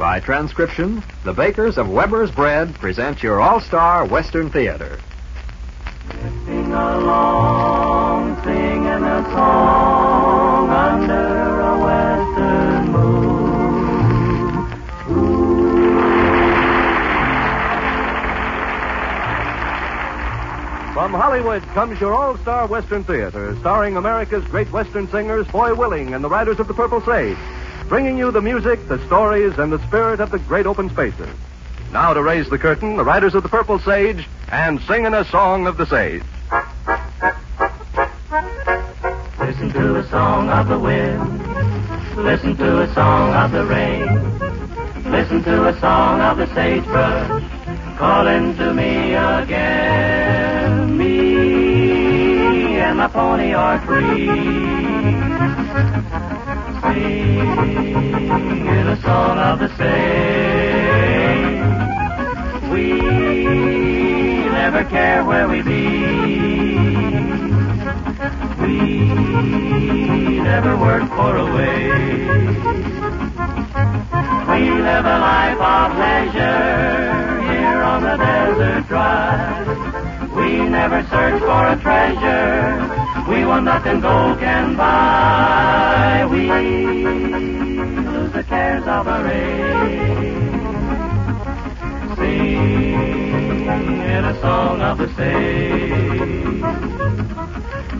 By transcription, the bakers of Weber's Bread present your all-star Western Theater. Sing along, singing a song under a western moon. From Hollywood comes your all-star Western Theater, starring America's great Western singers, Foy Willing and the Riders of the Purple Sage, bringing you the music, the stories, and the spirit of the great open spaces. Now to raise the curtain, the Riders of the Purple Sage and singing a song of the sage. Listen to a song of the wind. Listen to a song of the rain. Listen to a song of the sagebrush calling to me again. Me and my pony are free. Singing a song of the same. We never care where we be. We never work for a wage. We live a life of leisure here on the desert drive. We never search for a treasure. We want nothing gold can buy. We lose the cares of our age. Singing a song of the sage.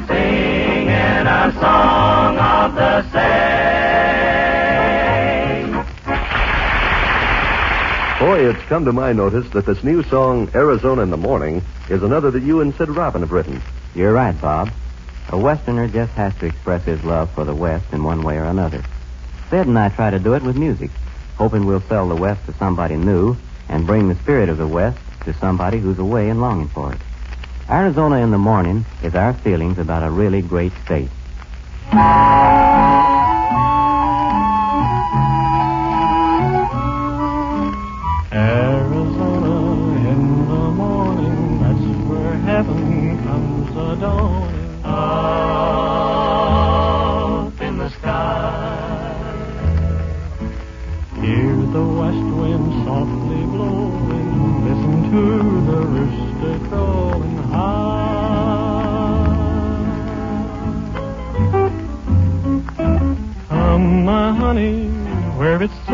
Singing a song of the sage. Foy, it's come to my notice that this new song, Arizona in the Morning, is another that you and Sid Robin have written. You're right, Bob. A Westerner just has to express his love for the West in one way or another. Sid and I try to do it with music, hoping we'll sell the West to somebody new and bring the spirit of the West to somebody who's away and longing for it. Arizona in the morning is our feelings about a really great state.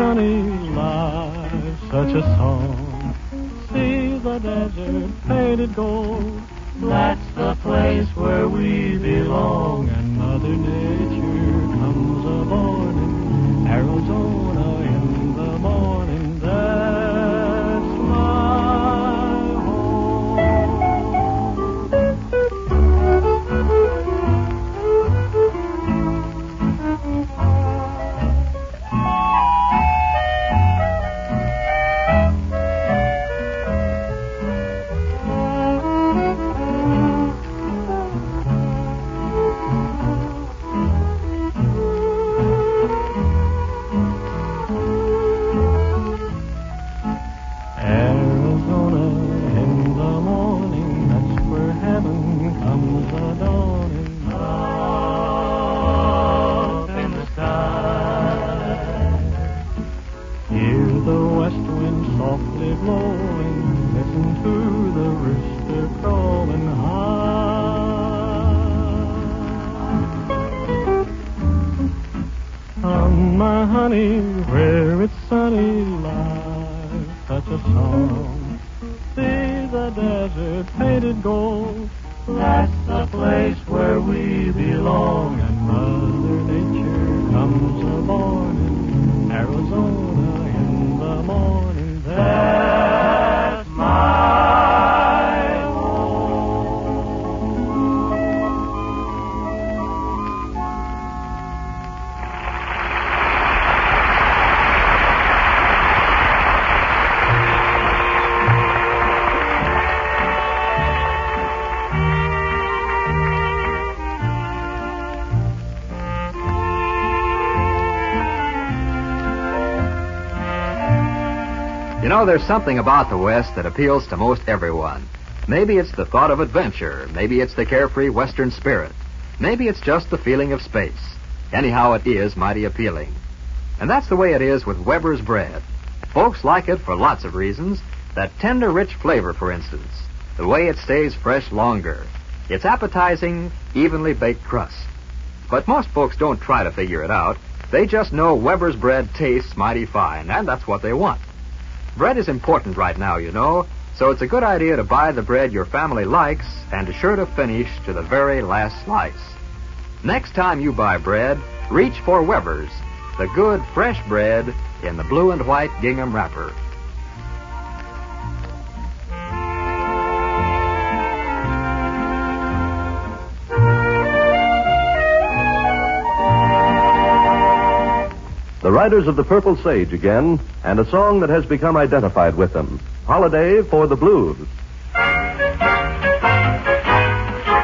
Sunny lies such a song. See the desert painted gold. That's the place where we belong. And Mother Nature comes a borning. Arizona know, there's something about the West that appeals to most everyone. Maybe it's the thought of adventure. Maybe it's the carefree Western spirit. Maybe it's just the feeling of space. Anyhow, it is mighty appealing. And that's the way it is with Weber's Bread. Folks like it for lots of reasons. That tender, rich flavor, for instance. The way it stays fresh longer. Its appetizing, evenly baked crust. But most folks don't try to figure it out. They just know Weber's bread tastes mighty fine, and that's what they want. Bread is important right now, you know, so it's a good idea to buy the bread your family likes and sure to finish to the very last slice. Next time you buy bread, reach for Weber's, the good fresh bread in the blue and white gingham wrapper. Riders of the Purple Sage again, and a song that has become identified with them Holiday for the Blues.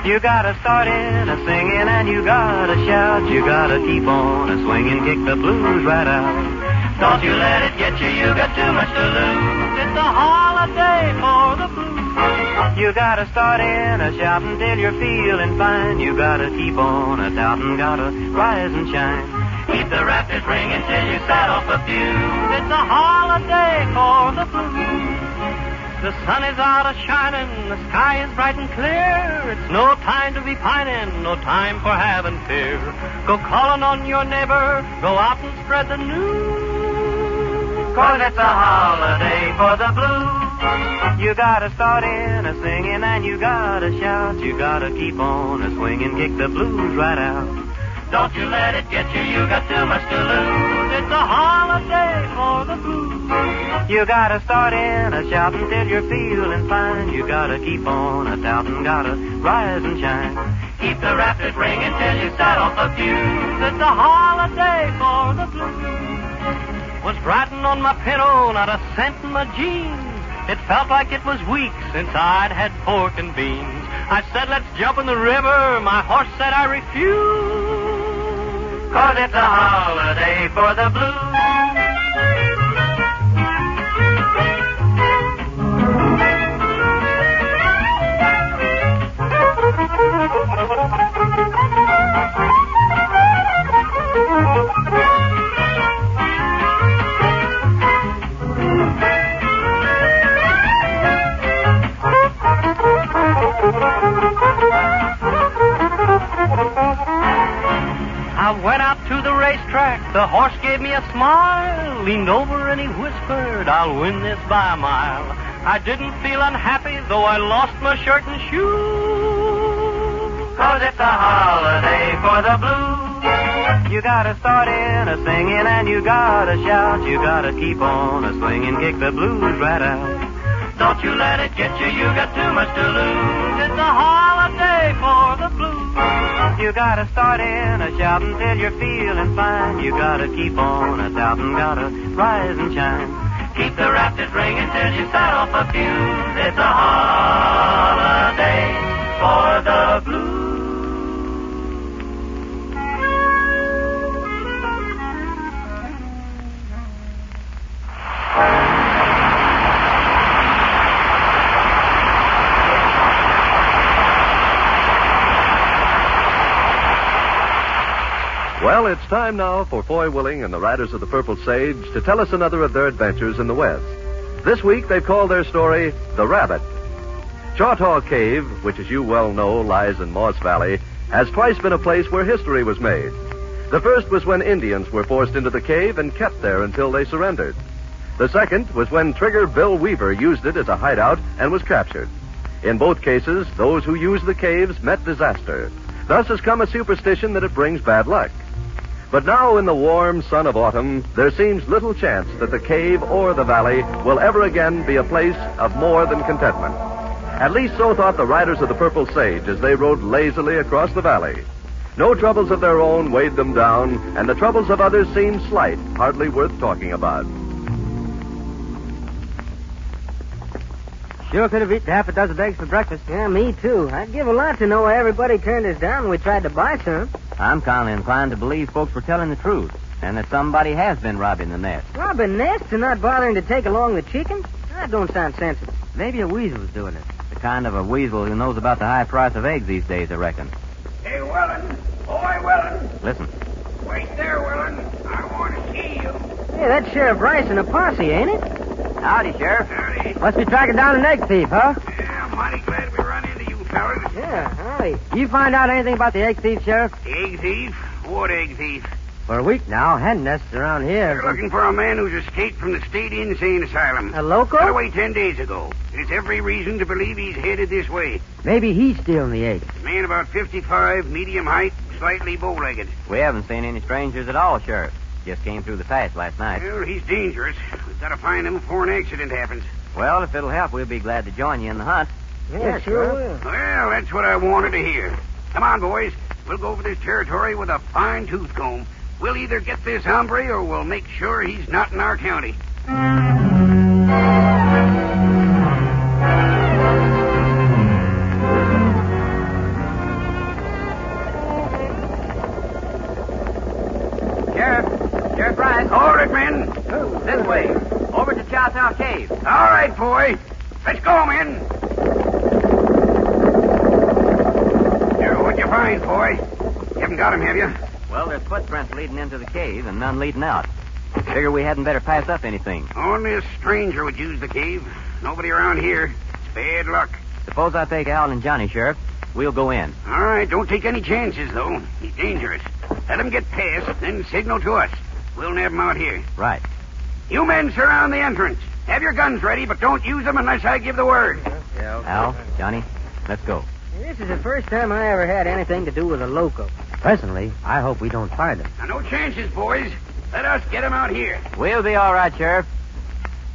You gotta start in a singing and you gotta shout. You gotta keep on a swinging, kick the blues right out. Don't you let it get you, you got too much to lose. It's a holiday for the blues. You gotta start in a shouting till you're feeling fine. You gotta keep on a doubting, gotta rise and shine. Keep the rafters ringing till you set off a fuse. It's a holiday for the blues. The sun is out a shining, the sky is bright and clear. It's no time to be pining, no time for having fear. Go calling on your neighbor, go out and spread the news. Cause it's a holiday for the blues. You gotta start in a singing and you gotta shout. You gotta keep on a swinging, kick the blues right out. Don't you let it get you, you got too much to lose. It's a holiday for the blues. You gotta start in a shouting till you're feeling fine. You gotta keep on a doubting, gotta rise and shine. Keep the rafters ringing till you start off a fuse. It's a holiday for the blues. Was riding on my pinto, not a cent in my jeans. It felt like it was weeks since I'd had pork and beans. I said, let's jump in the river. My horse said I refuse. Cause it's a holiday for the blues. I went out to the racetrack. The horse gave me a smile, leaned over and he whispered, I'll win this by a mile. I didn't feel unhappy, though I lost my shirt and shoes. Cause it's a holiday for the blues. You gotta start in a singing and you gotta shout. You gotta keep on a swinging, kick the blues right out. Don't you let it get you, you got too much to lose. It's a holiday for the blues. You gotta start in a shouting till you're feeling fine. You gotta keep on a doubting, gotta rise and shine. Keep the rafters ringing till you set off a fuse. It's a holiday for the blues. Well, it's time now for Foy Willing and the Riders of the Purple Sage to tell us another of their adventures in the West. This week they've called their story The Rabbit. Choctaw Cave, which as you well know lies in Moss Valley, has twice been a place where history was made. The first was when Indians were forced into the cave and kept there until they surrendered. The second was when Trigger Bill Weaver used it as a hideout and was captured. In both cases, those who used the caves met disaster. Thus has come a superstition that it brings bad luck. But now, in the warm sun of autumn, there seems little chance that the cave or the valley will ever again be a place of more than contentment. At least so thought the riders of the Purple Sage as they rode lazily across the valley. No troubles of their own weighed them down, and the troubles of others seemed slight, hardly worth talking about. Sure could have eaten half a dozen eggs for breakfast. Yeah, me too. I'd give a lot to know why everybody turned us down when we tried to buy some. I'm kind of inclined to believe folks were telling the truth, and that somebody has been robbing the nest. Robbing nests and not bothering to take along the chickens? That don't sound sensible. Maybe a weasel's doing it. The kind of a weasel who knows about the high price of eggs these days, I reckon. Hey, Willing. Foy, Willing. Listen. Wait there, Willing. I want to see you. Hey, that's Sheriff Rice and a posse, ain't it? Howdy, Sheriff. Howdy. Must be tracking down an egg thief, huh? Yeah, I'm mighty glad we run into you fellas. Yeah, howdy. You find out anything about the egg thief, Sheriff? Egg thief? What egg thief? For a week now, hen nests around here. They're looking for a man who's escaped from the state insane asylum. A loco? Got away ten days ago. There's every reason to believe he's headed this way. Maybe he's stealing the eggs. Man about 55, medium height, slightly bow-legged. We haven't seen any strangers at all, Sheriff. Just came through the pass last night. Well, he's dangerous. We've got to find him before an accident happens. Well, if it'll help, we'll be glad to join you in the hunt. Yeah, sure will. Well, that's what I wanted to hear. Come on, boys. We'll go over this territory with a fine tooth comb. We'll either get this hombre or we'll make sure he's not in our county. Let's go. Here, what'd you find, boy? You haven't got him, have you? Well, there's footprints leading into the cave and none leading out. Figure we hadn't better pass up anything. Only a stranger would use the cave. Nobody around here. It's bad luck. Suppose I take Al and Johnny, Sheriff. We'll go in. All right, don't take any chances, though. He's dangerous. Let him get past, then signal to us. We'll nab him out here. Right. You men surround the entrance. Have your guns ready, but don't use them unless I give the word. Al, Johnny, let's go. This is the first time I ever had anything to do with a loco. Presently, I hope we don't find him. Now, no chances, boys. Let us get him out here. We'll be all right, Sheriff.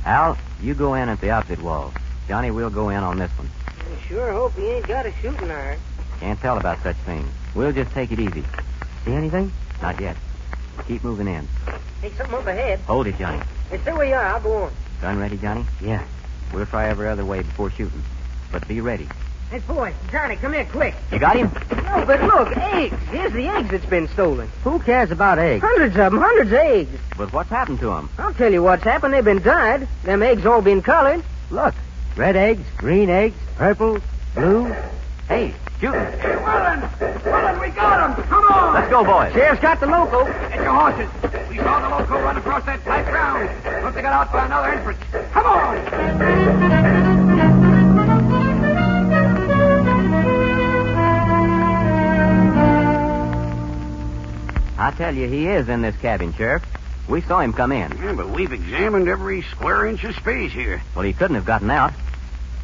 Al, you go in at the opposite wall. Johnny, we'll go in on this one. I sure hope he ain't got a shooting iron. Can't tell about such things. We'll just take it easy. See anything? Not yet. Keep moving in. Hey, something up ahead. Hold it, Johnny. Hey, stay where you are. I'll go on. Gun ready, Johnny? Yeah. We'll try every other way before shooting. But be ready. Hey, boy, Johnny, come here quick. You got him? No, but look, eggs. Here's the eggs that's been stolen. Who cares about eggs? Hundreds of them, hundreds of eggs. But what's happened to him? I'll tell you what's happened. They've been dyed. Them eggs all been colored. Look. Red eggs, green eggs, purple, blue. Hey, shooting. Willing! Willing, we got him! Come on! Let's go, boys. Sheriff's got the loco. Get your horses. We saw the loco run across that tight ground. Must have got out by another entrance. Come on! I tell you, he is in this cabin, Sheriff. We saw him come in. Yeah, but we've examined every square inch of space here. Well, he couldn't have gotten out.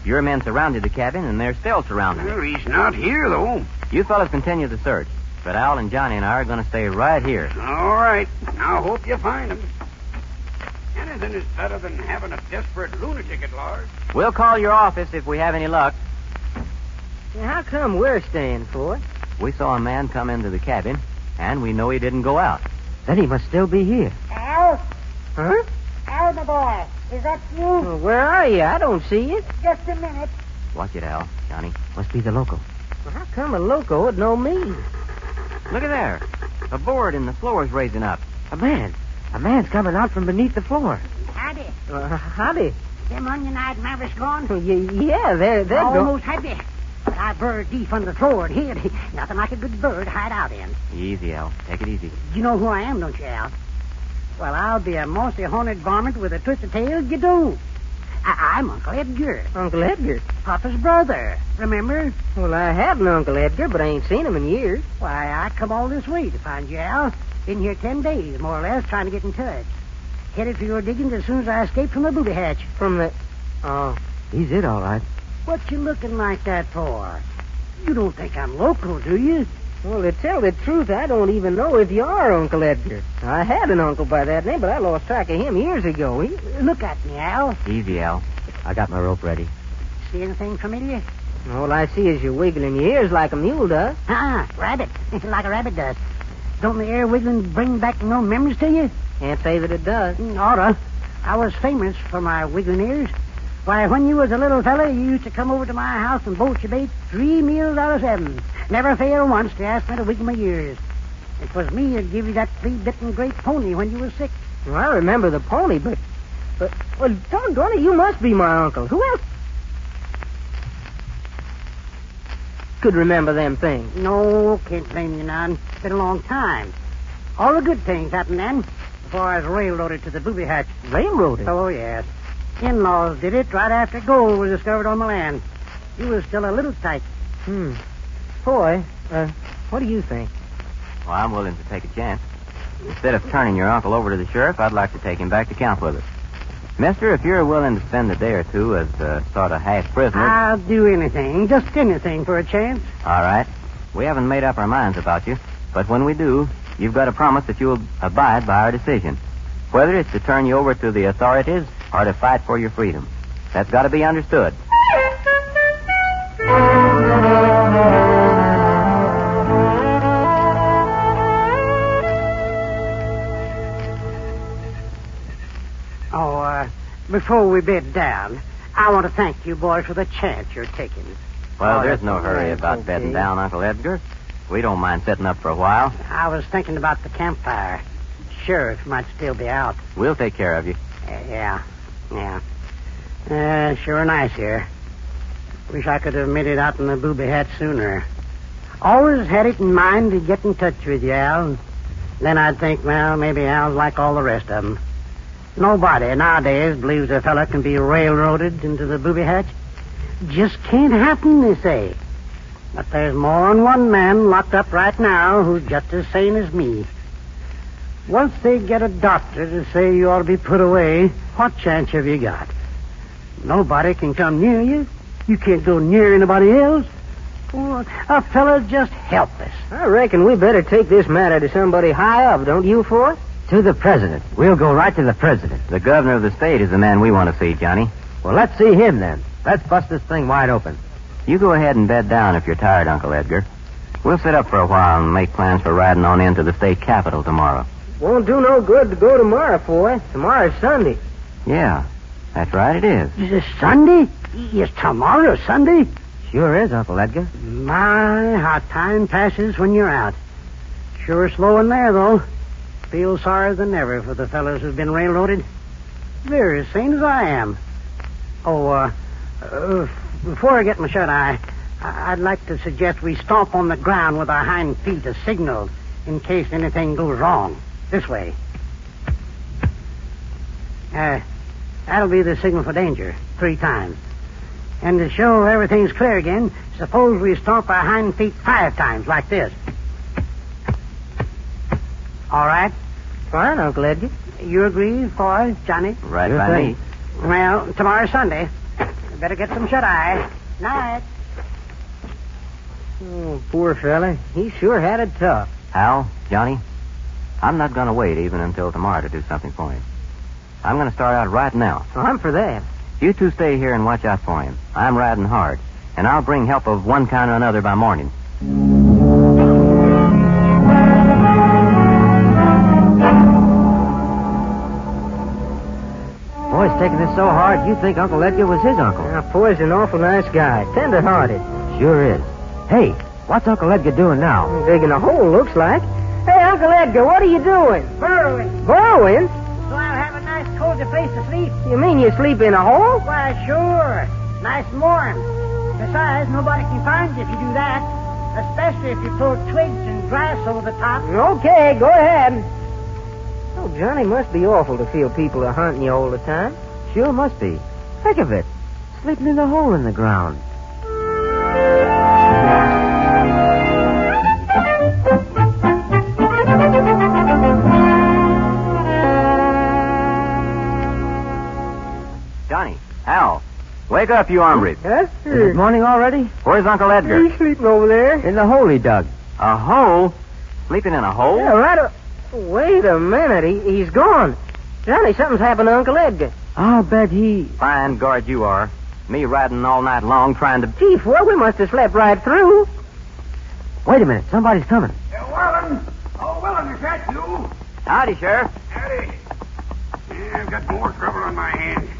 Your men surrounded the cabin, and they're still surrounding Well, it. he's not here, though. You fellas continue the search. But Al and Johnny and I are going to stay right here. All right. Now, hope you find him. Anything is better than having a desperate lunatic at large. We'll call your office if we have any luck. Now, how come we're staying for it? We saw a man come into the cabin, and we know he didn't go out. Then he must still be here. Al? Huh? Al, my boy. Is that you? Well, where are you? I don't see you. Just a minute. Watch it, Al. Johnny. Must be the loco. Well, how come a loco would know me? Look at there. A board in the floor is raising up. A man. A man's coming out from beneath the floor. Howdy. Uh, howdy. Them onion-eyed mavericks gone? Y- yeah, they're, they're Almost had me. But I burrowed deep under the floor and hid. Nothing like a good bird to hide out in. Easy, Al. Take it easy. You know who I am, don't you, Al? Well, I'll be a mossy haunted varmint with a twisted tail, you do. I- I'm Uncle Edgar, Uncle Edgar. Papa's brother. Remember? Well, I have an Uncle Edgar, but I ain't seen him in years. Why, I come all this way to find you, Al. Been here ten days, more or less, trying to get in touch. Headed for your diggings as soon as I escaped from the booby hatch. From the. Oh. He's it, all right. What you looking like that for? You don't think I'm local, do you? Well, to tell the truth, I don't even know if you are Uncle Edgar. I had an uncle by that name, but I lost track of him years ago. He... Look at me, Al. Easy, Al. I got my rope ready. See anything familiar? All I see is you wiggling your ears like a mule does. Ah, rabbit. like a rabbit does. Don't the air wiggling bring back no memories to you? Can't say that it does. Mm, Oughta. I was famous for my wiggling ears. Why, when you was a little fella, you used to come over to my house and bolt your bait three meals out of seven. Never failed once to ask me to wiggle my ears. It was me that gave you that flea-bitten great pony when you was sick. Well, I remember the pony, but. But. Well, doggone it, you must be my uncle. Who else could remember them things? No, can't blame you none. It's been a long time. All the good things happened then. before I was railroaded to the booby hatch. Railroaded? Oh, yes. In-laws did it right after gold was discovered on the land. You was still a little tight. Hmm. Boy, uh, what do you think? Well, I'm willing to take a chance. Instead of turning your uncle over to the sheriff, I'd like to take him back to camp with us. Mister, if you're willing to spend a day or two as a sort of half prisoner. I'll do anything, just anything for a chance. All right. We haven't made up our minds about you, but when we do, you've got to promise that you'll abide by our decision. Whether it's to turn you over to the authorities or to fight for your freedom. That's got to be understood. before we bed down, I want to thank you boys for the chance you're taking. Well, there's no hurry about okay. bedding down, Uncle Edgar. We don't mind sitting up for a while. I was thinking about the campfire. Sheriff might still be out. We'll take care of you. Uh, yeah, yeah. Uh, sure nice here. Wish I could have made it out in the booby hat sooner. Always had it in mind to get in touch with you, Al. Then I'd think, well, maybe Al's like all the rest of 'em. Nobody nowadays believes a fella can be railroaded into the booby hatch. Just can't happen, they say. But there's more than one man locked up right now who's just as sane as me. Once they get a doctor to say you ought to be put away, what chance have you got? Nobody can come near you. You can't go near anybody else. A fella's just helpless. I reckon we better take this matter to somebody high up, don't you, Foy? To the president. We'll go right to the president. The governor of the state is the man we want to see, Johnny. Well, let's see him then. Let's bust this thing wide open. You go ahead and bed down if you're tired, Uncle Edgar. We'll sit up for a while and make plans for riding on into the state capitol tomorrow. Won't do no good to go tomorrow, boy. Tomorrow's Sunday. Yeah, that's right, it is. Is it Sunday? Is tomorrow Sunday? Sure is, Uncle Edgar. My, how time passes when you're out. Sure slow in there, though. Feel sorrier than ever for the fellows who've been railroaded. They're as sane as I am. Oh, uh, uh before I get my shut eye, I'd like to suggest we stomp on the ground with our hind feet as signal in case anything goes wrong. This way. Uh, that'll be the signal for danger. Three times. And to show everything's clear again, suppose we stomp our hind feet five times, like this. All right? Fine, Uncle Edgar. You agree, boys, Johnny? Right Sure by thing. me. Well, tomorrow's Sunday. Better get some shut eye. Night. Oh, poor fella. He sure had it tough. Al, Johnny, I'm not going to wait even until tomorrow to do something for him. I'm going to start out right now. Well, I'm for that. You two stay here and watch out for him. I'm riding hard, and I'll bring help of one kind or another by morning. Foy's taking this so hard, you think Uncle Edgar was his uncle. Now, Foy's an awful nice guy. Tender-hearted. Sure is. Hey, what's Uncle Edgar doing now? Digging a hole, looks like. Hey, Uncle Edgar, what are you doing? Burrowing. Burrowing? So I'll have a nice cozy place to sleep. You mean you sleep in a hole? Why, sure. Nice and warm. Besides, nobody can find you if you do that. Especially if you pull twigs and grass over the top. Okay, go ahead. Oh, Johnny, must be awful to feel people are hunting you all the time. Sure must be. Think of it. Sleeping in a hole in the ground. Johnny, Al, wake up, you hombre. Huh? Is it morning already? Where's Uncle Edgar? He's sleeping over there. In the hole he dug. A hole? Sleeping in a hole? Yeah, right. o- Wait a minute. He, he's gone. Johnny, something's happened to Uncle Edgar. I'll bet he. Fine guard you are. Me riding all night long trying to. Chief, well, we must have slept right through. Wait a minute. Somebody's coming. Uh, Willing! Oh, Willing, is that you? Howdy, Sheriff. Howdy. Yeah, I've got more trouble on my hands.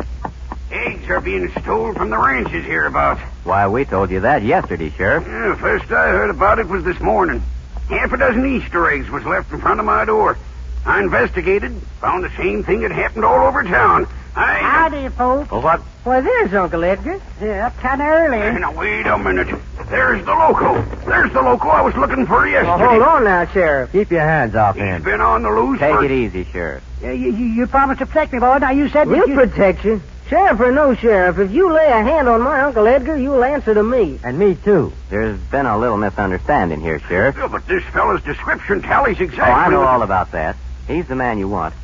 Eggs are being stolen from the ranches hereabouts. Why, we told you that yesterday, Sheriff. Yeah, first I heard about it was this morning. Half a dozen Easter eggs was left in front of my door. I investigated, found the same thing had happened all over town. Hey, Howdy, folks. Well, what? Why, there's Uncle Edgar. Yeah, up kind of early. now wait a minute. There's the loco. There's the loco I was looking for Well, yesterday. hold on now, Sheriff. Keep your hands off He's him. He's been on the loose Take for... it easy, Sheriff. Yeah, you, you, you promised to protect me, boy. Now, you said that We'll you... protect you. Sheriff or no sheriff, if you lay a hand on my Uncle Edgar, you'll answer to me. And me, too. There's been a little misunderstanding here, Sheriff. Yeah, but this fellow's description tallies Oh, exactly I know all about that. He's the man you want.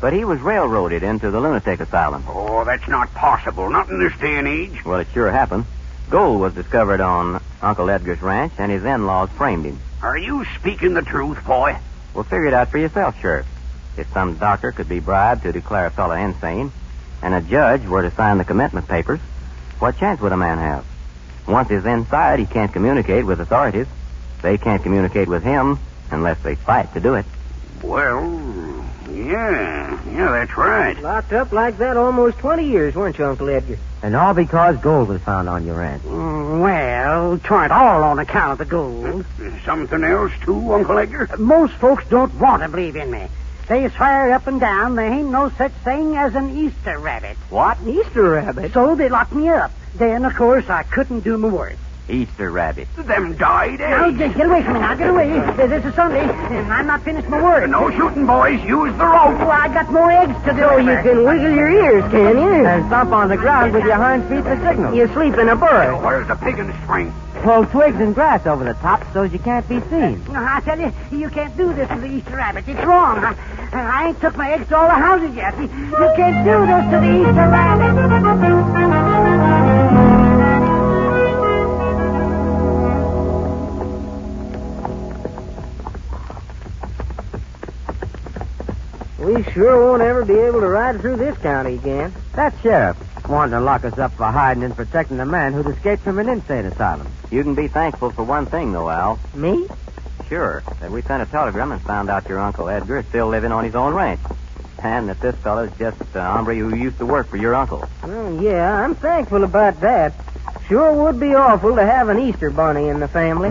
But he was railroaded into the lunatic asylum. Oh, that's not possible. Not in this day and age. Well, it sure happened. Gold was discovered on Uncle Edgar's ranch, and his in-laws framed him. Are you speaking the truth, boy? Well, figure it out for yourself, Sheriff. If some doctor could be bribed to declare a fellow insane, and a judge were to sign the commitment papers, what chance would a man have? Once he's inside, he can't communicate with authorities. They can't communicate with him unless they fight to do it. Well, yeah. Yeah, that's right. Locked up like that almost 20 years, weren't you, Uncle Edgar? And all because gold was found on your ranch. Mm, Well, twa'n't all on account of the gold. Something else, too, Uncle Edgar? Most folks don't want to believe in me. They swear up and down there ain't no such thing as an Easter rabbit. What? An Easter rabbit? So they locked me up. Then, of course, I couldn't do my work. Easter rabbit. Them died, eh? Now, just get away from me now. Get away. This is Sunday, and I'm not finished my work. No shooting, boys. Use the rope. Oh, I got more eggs to do. So you can wiggle your ears, can you? And stomp on the ground with your hind feet for signal. You sleep in a burrow. Where's the pig and string? Pull twigs and grass over the top so you can't be seen. No, I tell you, you can't do this to the Easter rabbit. It's wrong. I, I ain't took my eggs to all the houses yet. You, you can't do this to the Easter rabbit. We sure won't ever be able to ride through this county again. That sheriff wanted to lock us up for hiding and protecting a man who'd escaped from an insane asylum. You can be thankful for one thing, though, Al. Me? Sure, that we sent a telegram and found out your Uncle Edgar is still living on his own ranch. And that this fellow's just a hombre who used to work for your uncle. Well, yeah, I'm thankful about that. Sure would be awful to have an Easter bunny in the family.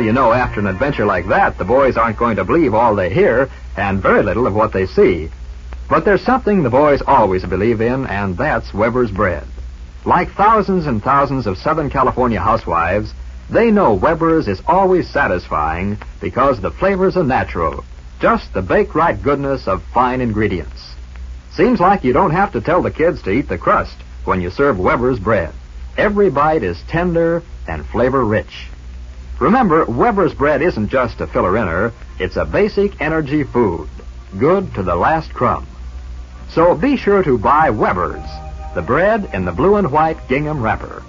Well, you know, after an adventure like that, the boys aren't going to believe all they hear and very little of what they see. But there's something the boys always believe in, and that's Weber's bread. Like thousands and thousands of Southern California housewives, they know Weber's is always satisfying because the flavors are natural, just the baked right goodness of fine ingredients. Seems like you don't have to tell the kids to eat the crust when you serve Weber's bread. Every bite is tender and flavor rich. Remember, Weber's bread isn't just a filler-inner, it's a basic energy food, good to the last crumb. So be sure to buy Weber's, the bread in the blue and white gingham wrapper.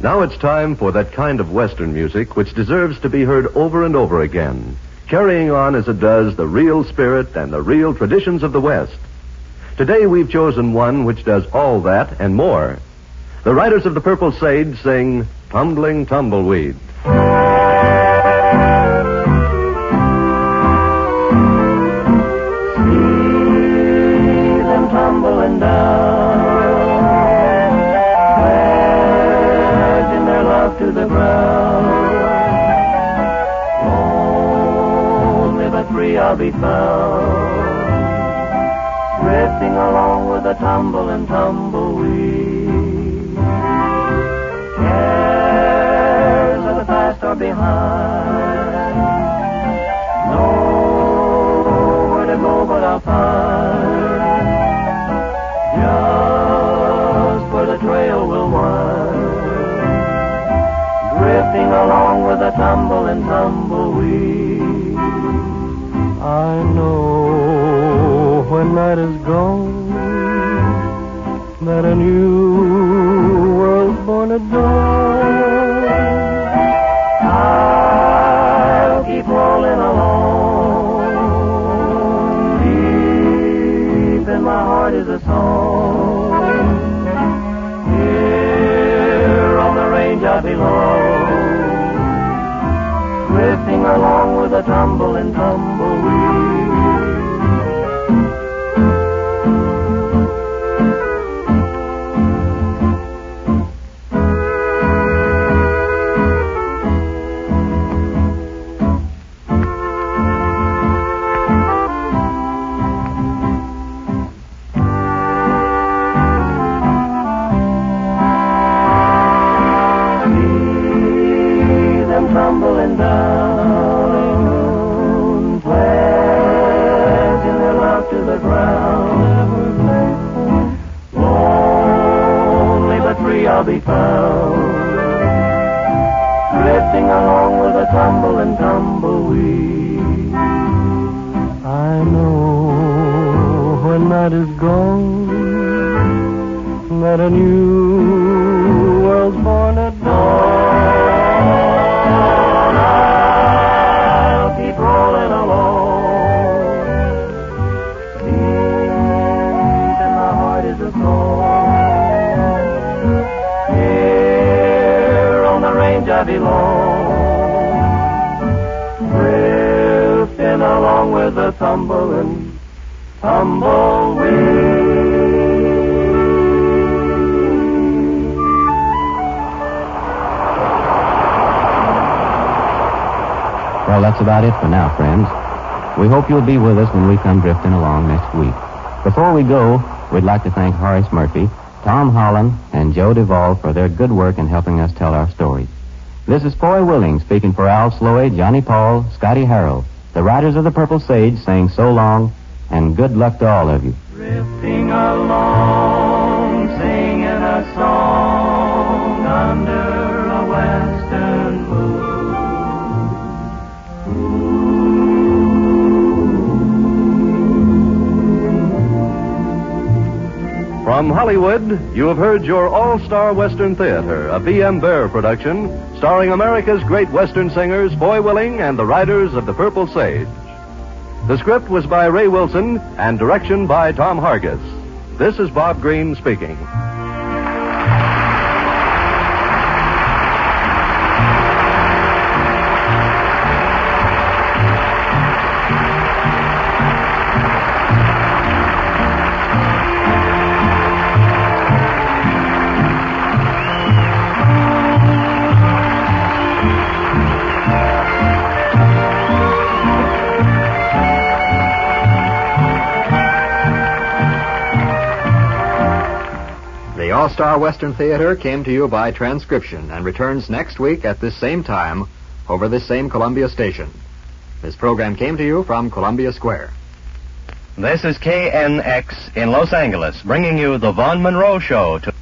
Now it's time for that kind of Western music which deserves to be heard over and over again, carrying on as it does the real spirit and the real traditions of the West. Today we've chosen one which does all that and more. The Riders of the Purple Sage sing Tumbling Tumbleweed. Born at. I'll keep rolling along. Deep in my heart is a song. Here on the range I belong. Drifting along with a tumble and tumbleweed. That's about it for now, friends. We hope you'll be with us when we come drifting along next week. Before we go, we'd like to thank Horace Murphy, Tom Holland, and Joe Duvall for their good work in helping us tell our stories. This is Foy Willing speaking for Al Sloey, Johnny Paul, Scotty Harrell, the Riders of the Purple Sage saying so long and good luck to all of you. Drifting along, From Hollywood, you have heard your All Star Western Theater, a B.M. Bear production, starring America's great Western singers, Foy Willing and the Riders of the Purple Sage. The script was by Ray Wilson and direction by Tom Hargis. This is Bob Green speaking. Western Theater came to you by transcription and returns next week at this same time over this same Columbia station. This program came to you from Columbia Square. This is KNX in Los Angeles, bringing you the Vaughn Monroe Show to.